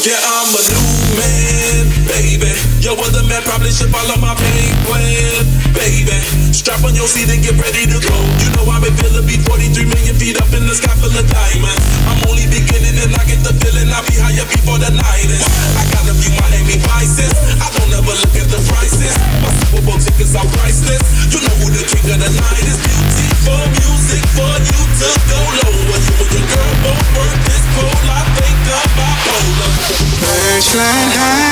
Yeah, I'm a new man, baby. Your other man probably should follow my pain plan, baby. Strap on your seat and get ready to go. You know I've been feeling be 43 million feet up in the sky full of diamonds. I'm only beginning and I get the feeling I'll be higher before the night is. I got a few Miami Vices. I don't ever look at the prices. My Super Bowl tickets are priceless. You know who the king of the night is. Flying high,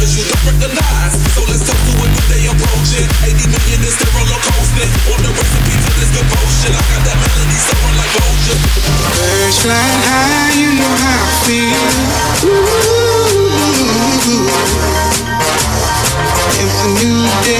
you don't recognize. So let's talk to it, approaching. 80 million is roller coaster. On the recipe to this. I got that melody soaring like. Birds fly high, you know how I feel. Ooh. It's a new day.